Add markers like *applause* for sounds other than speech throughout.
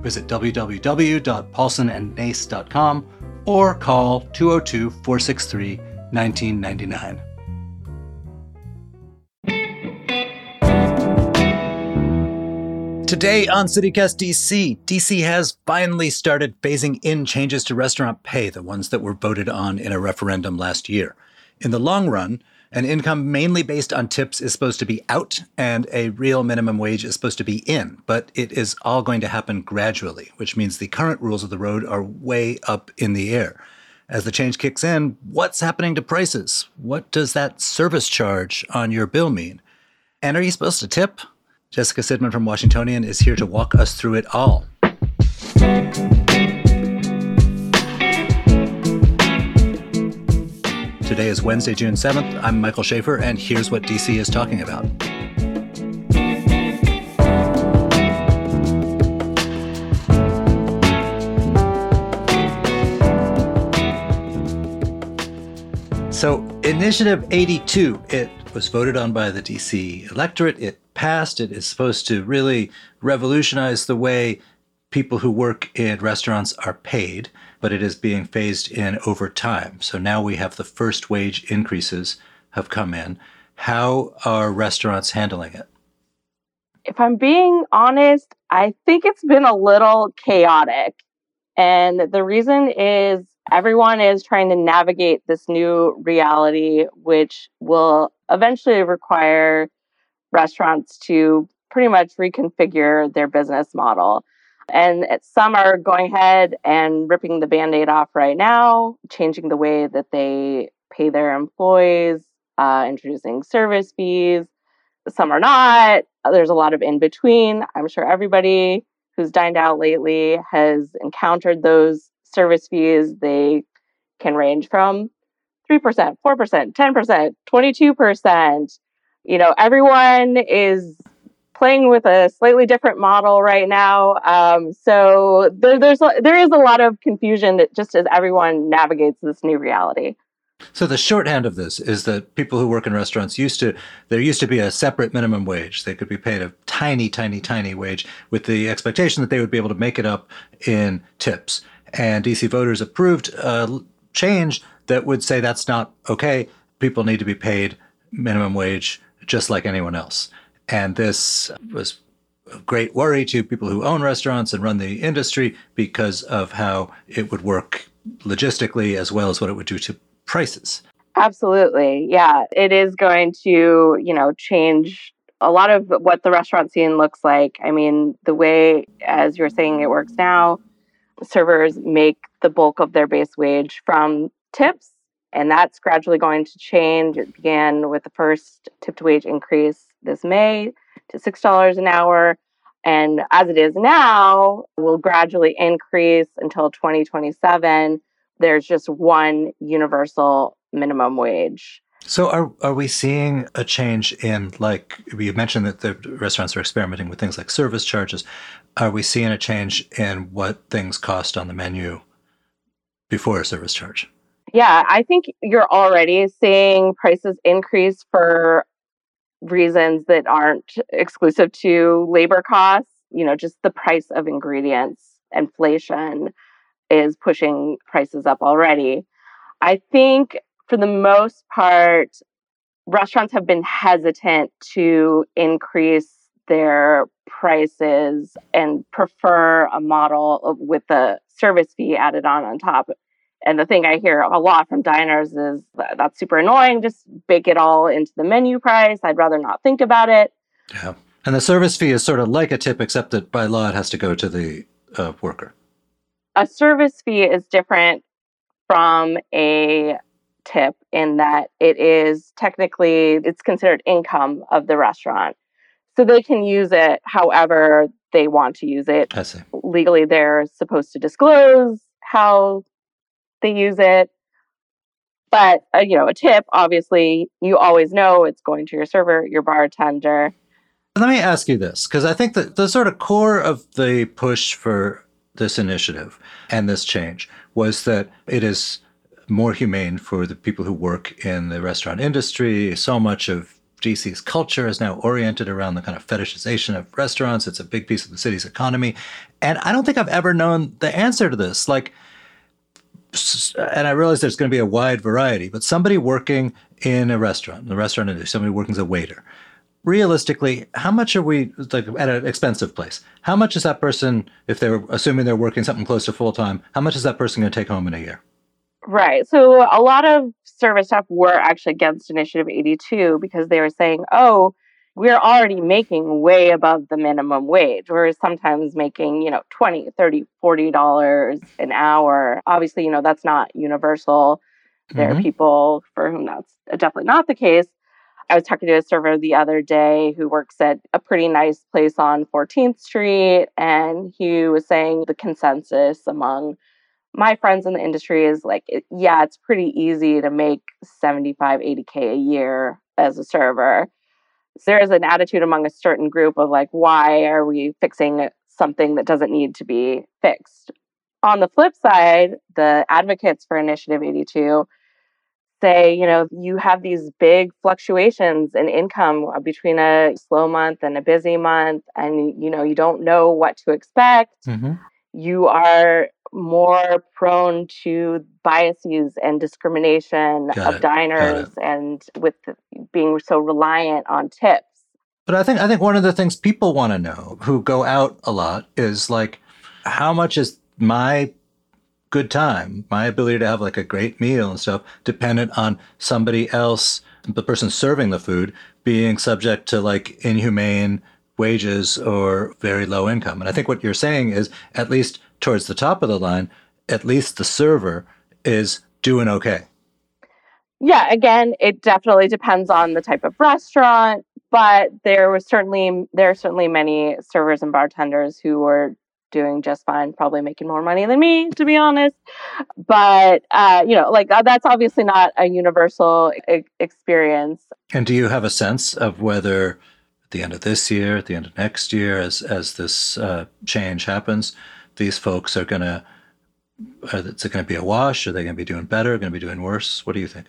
Visit www.paulsonandnace.com or call 202 463 1999. Today on CityCast DC, DC has finally started phasing in changes to restaurant pay, the ones that were voted on in a referendum last year. In the long run, an income mainly based on tips is supposed to be out, and a real minimum wage is supposed to be in, but it is all going to happen gradually, which means the current rules of the road are way up in the air. As the change kicks in, what's happening to prices? What does that service charge on your bill mean? And are you supposed to tip? Jessica Sidman from Washingtonian is here to walk us through it all. Is Wednesday, June 7th. I'm Michael Schaffer, and here's what DC is talking about. So, Initiative 82, it was voted on by the DC electorate. It passed. It is supposed to really revolutionize the way people who work in restaurants are paid, but it is being phased in over time. So now we have the first wage increases have come in. How are restaurants handling it? If I'm being honest, I think it's been a little chaotic. And the reason is everyone is trying to navigate this new reality, which will eventually require restaurants to pretty much reconfigure their business model. And some are going ahead and ripping the band aid off right now, changing the way that they pay their employees, uh, introducing service fees. Some are not. There's a lot of in between. I'm sure everybody who's dined out lately has encountered those service fees. They can range from 3%, 4%, 10%, 22%. You know, everyone is playing with a slightly different model right now. Um, so there, there's there is a lot of confusion that just as everyone navigates this new reality. So the shorthand of this is that people who work in restaurants used to there used to be a separate minimum wage. They could be paid a tiny, tiny, tiny wage with the expectation that they would be able to make it up in tips. And DC voters approved a change that would say that's not okay. People need to be paid minimum wage just like anyone else. And this was a great worry to people who own restaurants and run the industry because of how it would work logistically as well as what it would do to prices. Absolutely. Yeah, it is going to, you know, change a lot of what the restaurant scene looks like. I mean, the way as you're saying it works now, servers make the bulk of their base wage from tips and that's gradually going to change. It began with the first tip to wage increase this May to $6 an hour. And as it is now, will gradually increase until 2027. There's just one universal minimum wage. So are are we seeing a change in like you mentioned that the restaurants are experimenting with things like service charges? Are we seeing a change in what things cost on the menu before a service charge? Yeah, I think you're already seeing prices increase for reasons that aren't exclusive to labor costs. You know, just the price of ingredients, inflation is pushing prices up already. I think for the most part, restaurants have been hesitant to increase their prices and prefer a model with the service fee added on on top and the thing I hear a lot from diners is that's super annoying. Just bake it all into the menu price. I'd rather not think about it. Yeah. And the service fee is sort of like a tip, except that by law it has to go to the uh, worker. A service fee is different from a tip in that it is technically it's considered income of the restaurant. So they can use it however they want to use it. I see. Legally they're supposed to disclose how they use it. But uh, you know, a tip obviously you always know it's going to your server, your bartender. Let me ask you this, because I think that the sort of core of the push for this initiative and this change was that it is more humane for the people who work in the restaurant industry. So much of DC's culture is now oriented around the kind of fetishization of restaurants. It's a big piece of the city's economy. And I don't think I've ever known the answer to this. Like, and I realize there's going to be a wide variety, but somebody working in a restaurant, in the restaurant industry, somebody working as a waiter, realistically, how much are we like at an expensive place? How much is that person, if they're assuming they're working something close to full time, how much is that person going to take home in a year? Right. So a lot of service staff were actually against Initiative 82 because they were saying, oh, we're already making way above the minimum wage. We're sometimes making, you know, 20, 30, 40 dollars an hour. Obviously, you know, that's not universal. There mm-hmm. are people for whom that's definitely not the case. I was talking to a server the other day who works at a pretty nice place on 14th Street, and he was saying the consensus among my friends in the industry is like, yeah, it's pretty easy to make 75, 80K a year as a server. There is an attitude among a certain group of like, why are we fixing something that doesn't need to be fixed? On the flip side, the advocates for Initiative 82 say, you know, you have these big fluctuations in income between a slow month and a busy month, and, you know, you don't know what to expect. Mm-hmm. You are more prone to biases and discrimination Got of it. diners and with being so reliant on tips. But I think I think one of the things people want to know who go out a lot is like how much is my good time, my ability to have like a great meal and stuff dependent on somebody else, the person serving the food being subject to like inhumane wages or very low income. And I think what you're saying is at least towards the top of the line, at least the server is doing okay. Yeah, again, it definitely depends on the type of restaurant, but there was certainly there are certainly many servers and bartenders who were doing just fine, probably making more money than me, to be honest. But uh, you know, like uh, that's obviously not a universal e- experience. And do you have a sense of whether the end of this year, at the end of next year, as as this uh, change happens, these folks are going to, is it going to be a wash? Are they going to be doing better? Going to be doing worse? What do you think?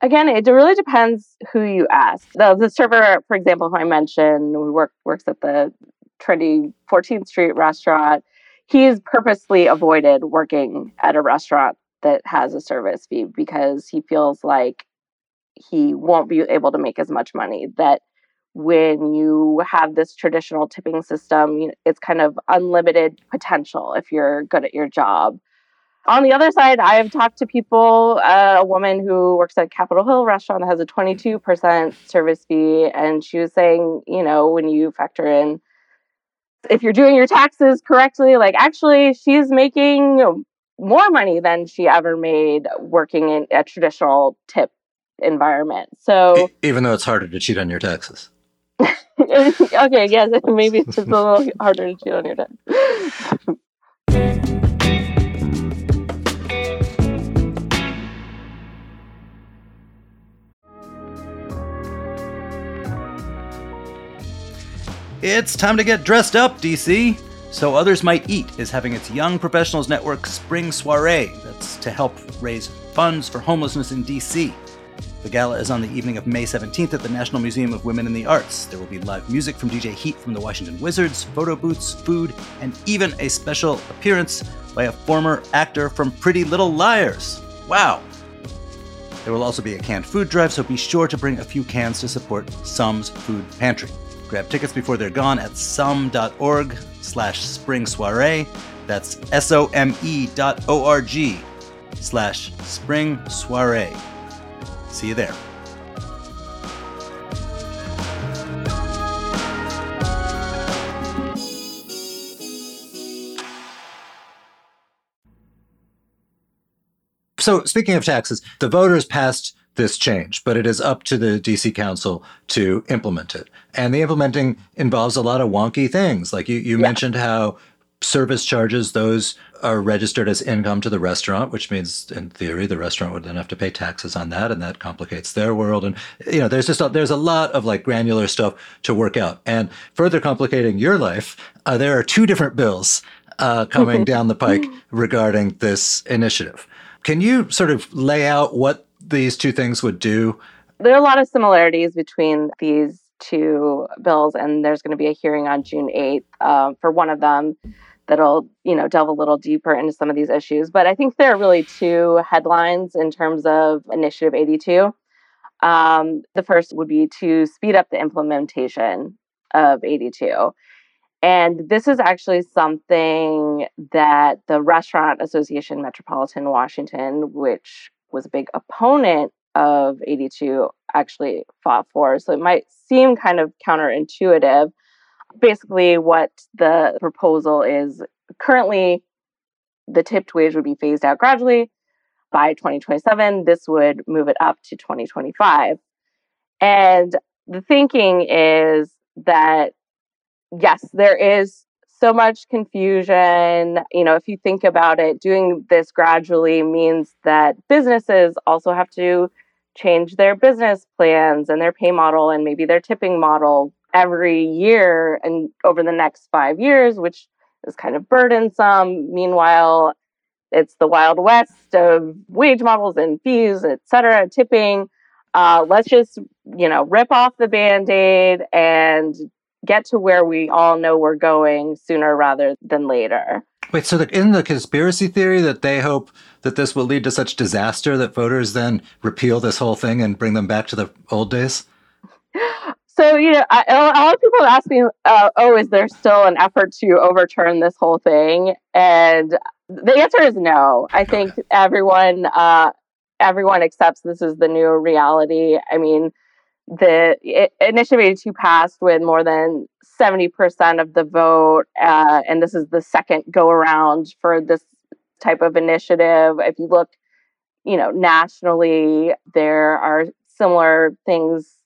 Again, it really depends who you ask. The, the server, for example, who I mentioned, who work, works at the trendy 14th Street restaurant, he's purposely avoided working at a restaurant that has a service fee because he feels like he won't be able to make as much money that when you have this traditional tipping system, it's kind of unlimited potential if you're good at your job. On the other side, I have talked to people, uh, a woman who works at Capitol Hill restaurant that has a 22% service fee. And she was saying, you know, when you factor in if you're doing your taxes correctly, like actually she's making more money than she ever made working in a traditional tip environment. So even though it's harder to cheat on your taxes. *laughs* okay, yes, *laughs* maybe it's just a little harder to cheat on your taxes. It's time to get dressed up, DC. So Others Might Eat is having its Young Professionals Network Spring Soiree. That's to help raise funds for homelessness in DC. The gala is on the evening of May 17th at the National Museum of Women in the Arts. There will be live music from DJ Heat from the Washington Wizards, photo booths, food, and even a special appearance by a former actor from Pretty Little Liars. Wow! There will also be a canned food drive, so be sure to bring a few cans to support SOME's Food Pantry. Grab tickets before they're gone at some.org slash spring soiree. That's S-O-M-E dot O-R-G slash spring soiree. See you there. So, speaking of taxes, the voters passed this change, but it is up to the DC Council to implement it. And the implementing involves a lot of wonky things. Like you, you yeah. mentioned how service charges, those are registered as income to the restaurant, which means in theory the restaurant would then have to pay taxes on that, and that complicates their world. And you know, there's just a, there's a lot of like granular stuff to work out. And further complicating your life, uh, there are two different bills uh, coming down the pike regarding this initiative. Can you sort of lay out what these two things would do? There are a lot of similarities between these two bills, and there's going to be a hearing on June 8th uh, for one of them that'll you know delve a little deeper into some of these issues. But I think there are really two headlines in terms of Initiative 82. Um, the first would be to speed up the implementation of 82. And this is actually something that the Restaurant Association Metropolitan Washington, which was a big opponent of 82, actually fought for. So it might seem kind of counterintuitive. Basically, what the proposal is currently the tipped wage would be phased out gradually by 2027. This would move it up to 2025. And the thinking is that yes, there is so much confusion. You know, if you think about it, doing this gradually means that businesses also have to change their business plans and their pay model and maybe their tipping model every year and over the next five years, which is kind of burdensome. Meanwhile, it's the wild west of wage models and fees, et cetera, tipping. Uh, let's just, you know, rip off the band aid and get to where we all know we're going sooner rather than later. Wait, so the, in the conspiracy theory that they hope that this will lead to such disaster that voters then repeal this whole thing and bring them back to the old days? *laughs* So, you know, I, a lot of people ask me, uh, oh, is there still an effort to overturn this whole thing? And the answer is no. I think everyone, uh, everyone accepts this is the new reality. I mean, the it, Initiative 82 passed with more than 70% of the vote. Uh, and this is the second go around for this type of initiative. If you look, you know, nationally, there are similar things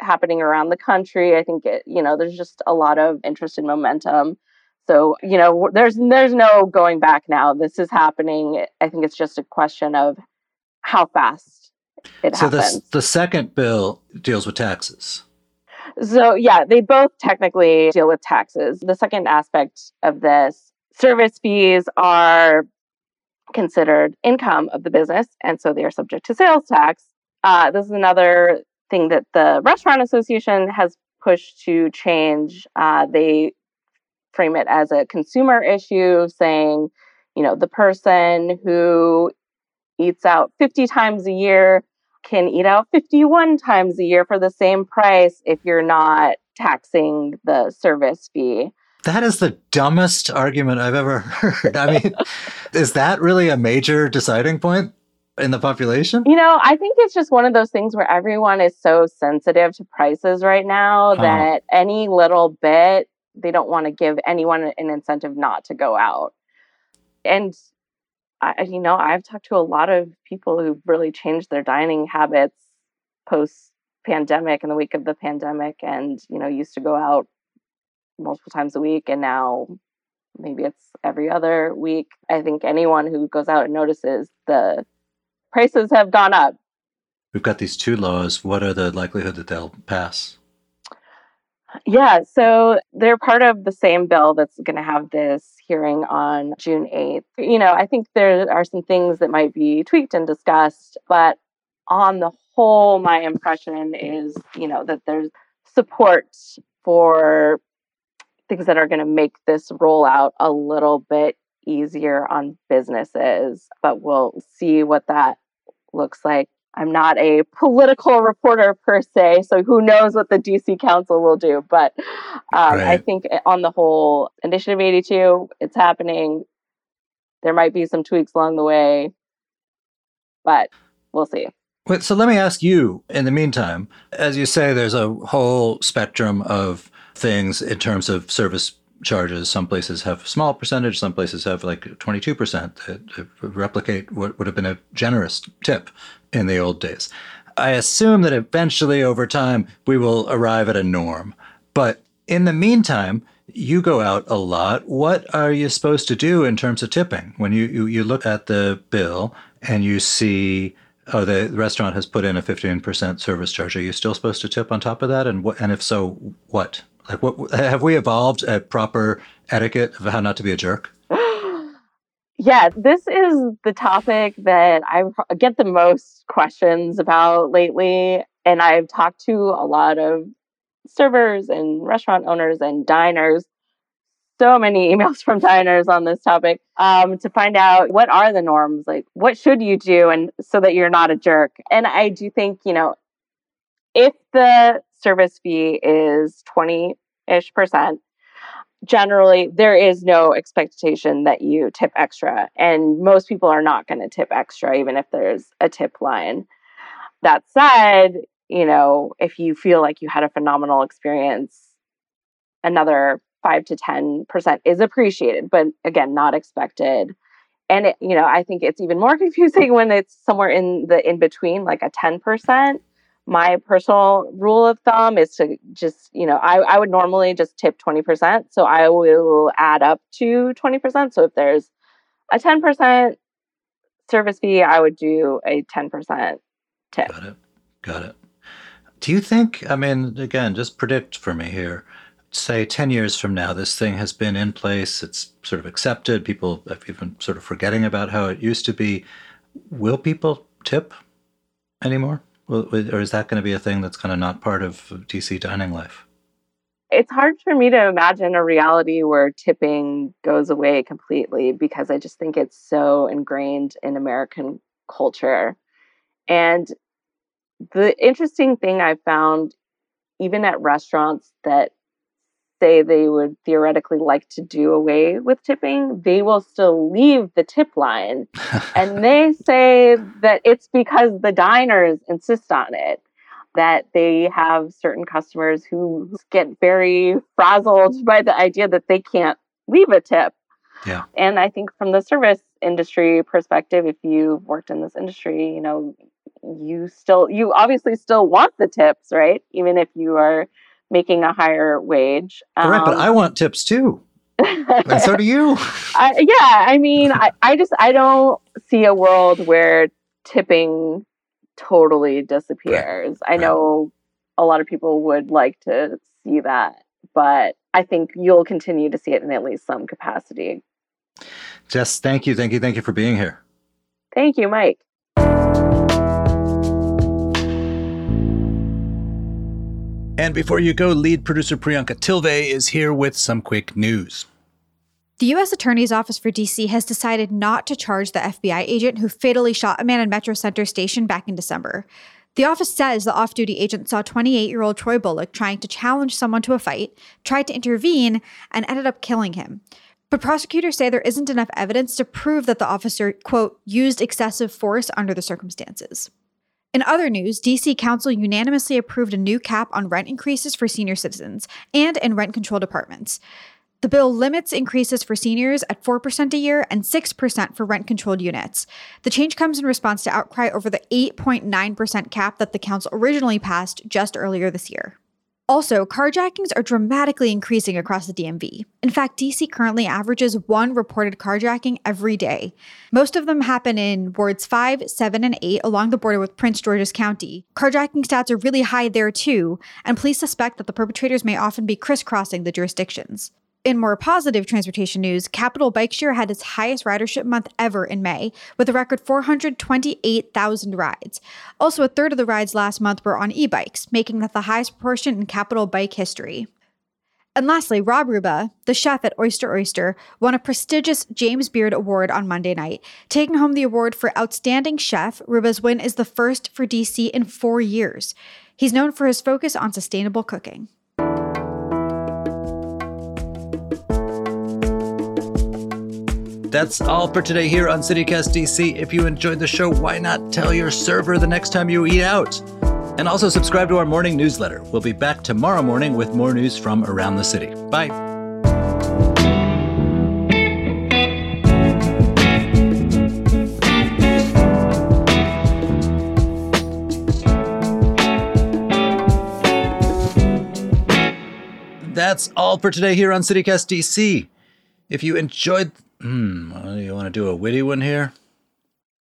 happening around the country. I think it, you know, there's just a lot of interest and momentum. So, you know, there's there's no going back now. This is happening. I think it's just a question of how fast it so happens. the the second bill deals with taxes. So yeah, they both technically deal with taxes. The second aspect of this, service fees are considered income of the business, and so they are subject to sales tax. Uh, this is another thing that the Restaurant Association has pushed to change. Uh, they frame it as a consumer issue, saying, you know, the person who eats out 50 times a year can eat out 51 times a year for the same price if you're not taxing the service fee. That is the dumbest argument I've ever *laughs* heard. I mean, is that really a major deciding point in the population? You know, I think it's just one of those things where everyone is so sensitive to prices right now huh. that any little bit, they don't want to give anyone an incentive not to go out. And I, you know, I've talked to a lot of people who've really changed their dining habits post pandemic in the week of the pandemic and, you know, used to go out multiple times a week and now maybe it's every other week. I think anyone who goes out and notices the prices have gone up. We've got these two laws. What are the likelihood that they'll pass? Yeah, so they're part of the same bill that's going to have this hearing on June 8th. You know, I think there are some things that might be tweaked and discussed, but on the whole, my impression is, you know, that there's support for things that are going to make this rollout a little bit easier on businesses, but we'll see what that looks like I'm not a political reporter per se, so who knows what the DC Council will do. But um, right. I think on the whole, Initiative 82, it's happening. There might be some tweaks along the way, but we'll see. Wait, so let me ask you in the meantime, as you say, there's a whole spectrum of things in terms of service charges. Some places have a small percentage, some places have like 22% that replicate what would have been a generous tip in the old days. I assume that eventually over time we will arrive at a norm. But in the meantime, You go out a lot. What are you supposed to do in terms of tipping? When you, you, you look at the bill and you see oh, the restaurant has put in a 15% service charge. Are you still supposed to tip on top of that? And and if so, what? Like, what have we evolved a proper etiquette of how not to be a jerk? *gasps* yeah, this is the topic that I get the most questions about lately. And I've talked to a lot of servers and restaurant owners and diners so many *laughs* emails from diners on this topic um, to find out what are the norms like what should you do and so that you're not a jerk and i do think you know if the service fee is 20-ish percent generally there is no expectation that you tip extra and most people are not going to tip extra even if there's a tip line that said you know if you feel like you had a phenomenal experience another five to 10% is appreciated, but again, not expected. And, it, you know, I think it's even more *laughs* confusing when it's somewhere in the in between, like a 10%. My personal rule of thumb is to just, you know, I, I would normally just tip 20%. So I will add up to 20%. So if there's a 10% service fee, I would do a 10% tip. Got it. Got it. Do you think, I mean, again, just predict for me here say 10 years from now, this thing has been in place, it's sort of accepted, people have even sort of forgetting about how it used to be, will people tip anymore? Will, or is that going to be a thing that's kind of not part of DC dining life? It's hard for me to imagine a reality where tipping goes away completely because I just think it's so ingrained in American culture. And the interesting thing I found, even at restaurants that say they would theoretically like to do away with tipping, they will still leave the tip line. and *laughs* they say that it's because the diners insist on it, that they have certain customers who get very frazzled by the idea that they can't leave a tip. Yeah. And I think from the service industry perspective, if you've worked in this industry, you know, you still, you obviously still want the tips, right? Even if you are making a higher wage. Um, right, but I want tips too. and so do you. *laughs* I, yeah, I mean, I, I just I don't see a world where tipping totally disappears. Right. I right. know a lot of people would like to see that, but I think you'll continue to see it in at least some capacity. Jess, thank you, thank you, thank you for being here. Thank you, Mike. And before you go, lead producer Priyanka Tilve is here with some quick news. The U.S. Attorney's Office for D.C. has decided not to charge the FBI agent who fatally shot a man in Metro Center Station back in December. The office says the off duty agent saw 28 year old Troy Bullock trying to challenge someone to a fight, tried to intervene, and ended up killing him. But prosecutors say there isn't enough evidence to prove that the officer, quote, used excessive force under the circumstances. In other news, DC Council unanimously approved a new cap on rent increases for senior citizens and in rent controlled apartments. The bill limits increases for seniors at 4% a year and 6% for rent controlled units. The change comes in response to outcry over the 8.9% cap that the council originally passed just earlier this year. Also, carjackings are dramatically increasing across the DMV. In fact, DC currently averages one reported carjacking every day. Most of them happen in wards 5, 7, and 8 along the border with Prince George's County. Carjacking stats are really high there too, and police suspect that the perpetrators may often be crisscrossing the jurisdictions. In more positive transportation news, Capital Bike Share had its highest ridership month ever in May, with a record 428,000 rides. Also, a third of the rides last month were on e bikes, making that the highest proportion in Capital Bike history. And lastly, Rob Rubba, the chef at Oyster Oyster, won a prestigious James Beard Award on Monday night. Taking home the award for Outstanding Chef, Rubba's win is the first for DC in four years. He's known for his focus on sustainable cooking. That's all for today here on CityCast DC. If you enjoyed the show, why not tell your server the next time you eat out? And also subscribe to our morning newsletter. We'll be back tomorrow morning with more news from around the city. Bye. that's all for today here on CityCast DC. If you enjoyed, hmm, you want to do a witty one here?